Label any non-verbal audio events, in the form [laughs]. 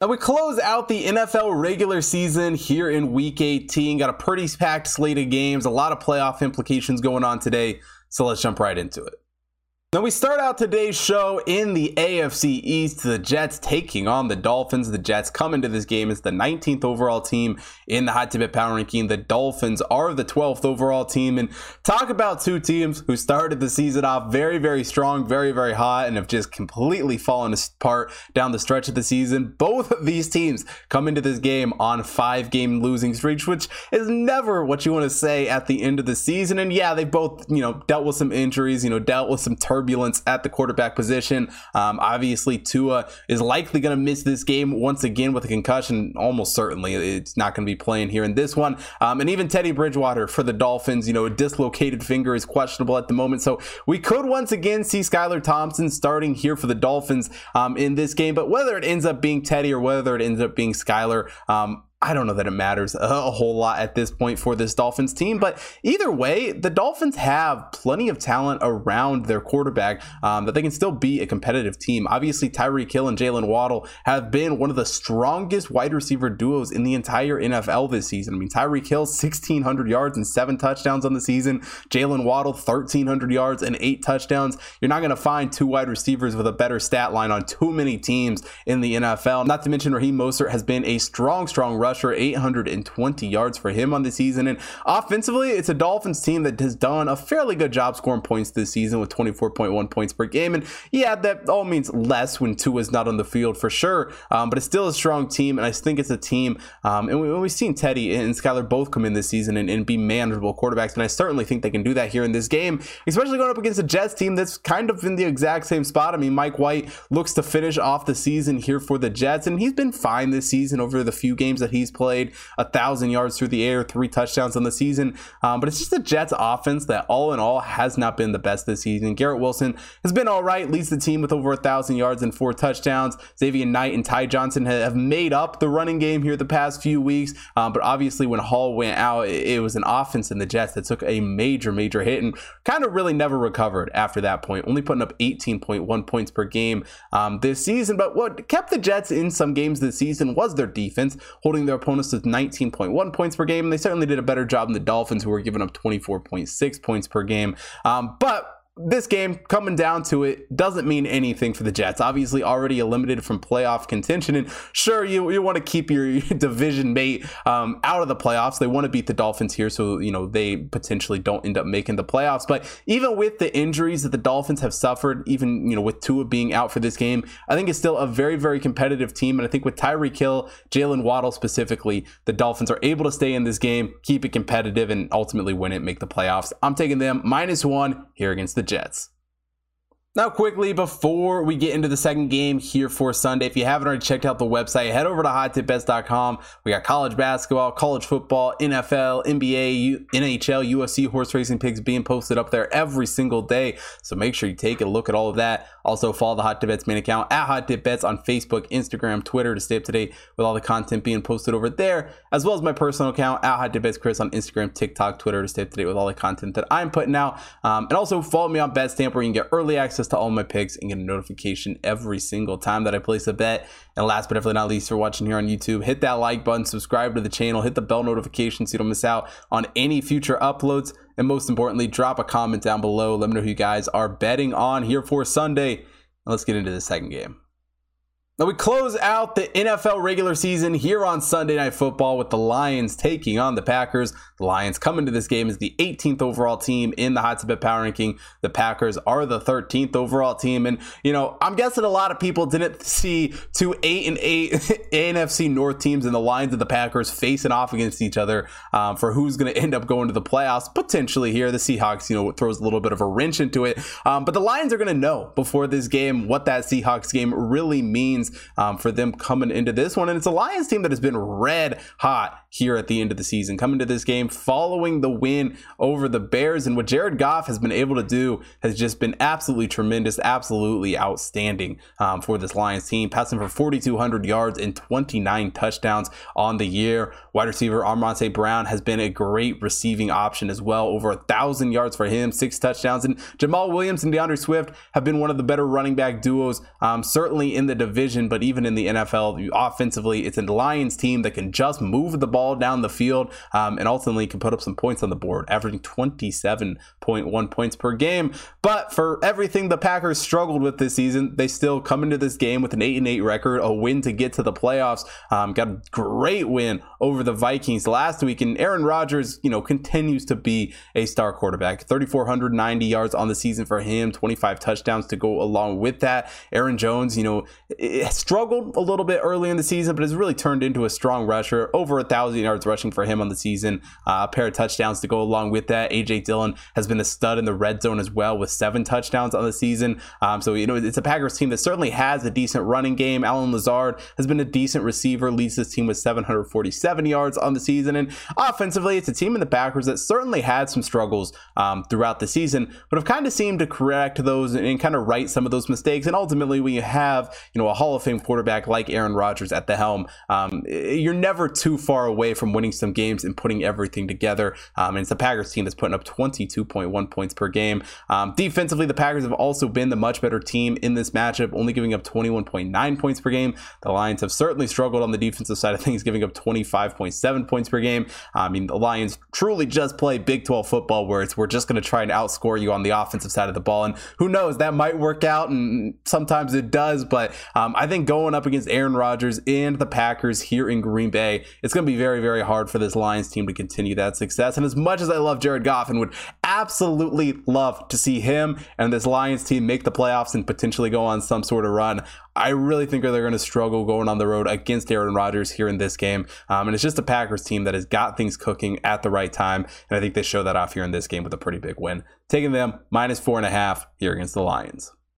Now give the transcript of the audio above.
Now we close out the NFL regular season here in week 18. Got a pretty packed slate of games, a lot of playoff implications going on today. So let's jump right into it. Now we start out today's show in the AFC East. The Jets taking on the Dolphins. The Jets come into this game as the 19th overall team in the Hot Tip Power Ranking. The Dolphins are the 12th overall team. And talk about two teams who started the season off very, very strong, very, very hot, and have just completely fallen apart down the stretch of the season. Both of these teams come into this game on five game losing streaks, which is never what you want to say at the end of the season. And yeah, they both, you know, dealt with some injuries, you know, dealt with some turbulence turbulence at the quarterback position. Um, obviously, Tua is likely going to miss this game once again with a concussion. Almost certainly, it's not going to be playing here in this one. Um, and even Teddy Bridgewater for the Dolphins, you know, a dislocated finger is questionable at the moment. So we could once again see Skylar Thompson starting here for the Dolphins um, in this game. But whether it ends up being Teddy or whether it ends up being Skylar, um, I don't know that it matters a, whole lot at this point for this Dolphins team, but either way, the Dolphins have plenty of talent around their quarterback um, that they can still be a competitive team. Obviously, Tyreek Hill and Jaylen Waddle have been one of the strongest wide receiver duos in the entire NFL this season. I mean, Tyreek Hill, 1,600 yards and seven touchdowns on the season. Jaylen Waddle, 1,300 yards and eight touchdowns. You're not going to find two wide receivers with a better stat line on too many teams in the NFL. Not to mention, Raheem Mostert has been a strong, strong rusher, 820 yards for him on the season. And offensively, it's a Dolphins team that has done a fairly good job scoring points this season with 24.1 points per game. And yeah, that all means less when Tua is not on the field for sure, um, but it's still a strong team. And I think it's a team, um, and we, have seen Teddy and Skylar both come in this season and, and be manageable quarterbacks. And I certainly think they can do that here in this game, especially going up against a Jets team that's kind of in the exact same spot. I mean, Mike White looks to finish off the season here for the Jets, and he's been fine this season over the few games that he's he's played, a thousand yards through the air, three touchdowns on the season. Um, but it's just the Jets offense that all in all has not been the best this season. Garrett Wilson has been all right, leads the team with over a thousand yards and four touchdowns. Xavier Knight and Ty Johnson have made up the running game here the past few weeks. Um, but obviously, when Hall went out, it was an offense in the Jets that took a major, major hit and kind of really never recovered after that point, only putting up 18.1 points per game um, this season. But what kept the Jets in some games this season was their defense, holding their opponents to 19.1 points per game. They certainly did a better job than the Dolphins, who were giving up 24.6 points per game. Um, but this game, coming down to it, doesn't mean anything for the Jets. Obviously, already eliminated from playoff contention. And sure, you, you want to keep your [laughs] division mate um, out of the playoffs. They want to beat the Dolphins here so, you know, they potentially don't end up making the playoffs. But even with the injuries that the Dolphins have suffered, even, you know, with Tua being out for this game, I think it's still a very, very competitive team. And I think with Tyreek Hill, Jaylen Waddle specifically, the Dolphins are able to stay in this game, keep it competitive, and ultimately win it, make the playoffs. I'm taking them minus one here against the Jets. Now, quickly, before we get into the second game here for Sunday, if you haven't already checked out the website, head over to hottipbets.com. We got college basketball, college football, NFL, NBA, NHL, UFC, horse racing picks being posted up there every single day. So make sure you take a look at all of that. Also, follow the Hot Tip Bets main account at Hot Tip Bets on Facebook, Instagram, Twitter to stay up to date with all the content being posted over there, as well as my personal account at Hot Tip Bets Chris on Instagram, TikTok, Twitter to stay up to date with all the content that I'm putting out. Um, and also follow me on BetStamp where you can get early access access to all my picks and get a notification every single time that I place a bet. And last but definitely not least, for watching here on YouTube, hit that like button, subscribe to the channel, hit the bell notification so you don't miss out on any future uploads. And most importantly, drop a comment down below. Let me know who you guys are betting on here for Sunday. let's get into the second game. Now we close out the NFL regular season here on Sunday Night Football with the Lions taking on the Packers. The Lions come into this game as the 18th overall team in the Hot Power Ranking. The Packers are the 13th overall team, and you know I'm guessing a lot of people didn't see two eight and eight [laughs] NFC North teams and the Lions and the Packers facing off against each other um, for who's going to end up going to the playoffs potentially here. The Seahawks, you know, throws a little bit of a wrench into it, um, but the Lions are going to know before this game what that Seahawks game really means um, for them coming into this one. And it's a Lions team that has been red hot here at the end of the season, coming to this game following the win over the Bears. And what Jared Goff has been able to do has just been absolutely tremendous, absolutely outstanding um, for this Lions team, passing for 4,200 yards and 29 touchdowns on the year. Wide receiver Amon St. Brown has been a great receiving option as well, over a thousand yards for him, six touchdowns. And Jamaal Williams and D'Andre Swift have been one of the better running back duos, um, certainly in the division division, but even in the NFL, offensively, it's a Lions team that can just move the ball down the field um, and ultimately can put up some points on the board, averaging 27.1 points per game. But for everything the Packers struggled with this season, they still come into this game with an 8 and 8 record, a win to get to the playoffs. Um, got a great win over the Vikings last week, and Aaron Rodgers, you know, continues to be a star quarterback. 3,490 yards on the season for him, 25 touchdowns to go along with that. Aaron Jones, you know, struggled a little bit early in the season, but has really turned into a strong rusher. Over a thousand yards rushing for him on the season, uh, a pair of touchdowns to go along with that. AJ Dillon has been a stud in the red zone as well with seven touchdowns on the season. Um, so you know, it's a Packers team that certainly has a decent running game. Allen Lazard has been a decent receiver, leads this team with 747 yards on the season, and offensively, it's a team in the Packers that certainly had some struggles um, throughout the season, but have kind of seemed to correct those and, and kind of right some of those mistakes. And ultimately, when you have you know a Hall of Fame quarterback like Aaron Rodgers at the helm, um, you're never too far away from winning some games and putting everything together. Um, and it's the Packers team that's putting up 22.1 points per game. Um, defensively, the Packers have also been the much better team in this matchup, only giving up 21.9 points per game. The Lions have certainly struggled on the defensive side of things, giving up 25.7 points per game. I mean, the Lions truly just play Big 12 football where it's we're just going to try and outscore you on the offensive side of the ball. And who knows, that might work out, and sometimes it does. But um, I think going up against Aaron Rodgers and the Packers here in Green Bay, it's going to be very, very hard for this Lions team to continue that success. And as much as I love Jared Goff and would absolutely love to see him and this Lions team make the playoffs and potentially go on some sort of run, I really think they're going to struggle going on the road against Aaron Rodgers here in this game. Um, and it's just a Packers team that has got things cooking at the right time. And I think they show that off here in this game with a pretty big win. Taking them minus four and a half here against the Lions.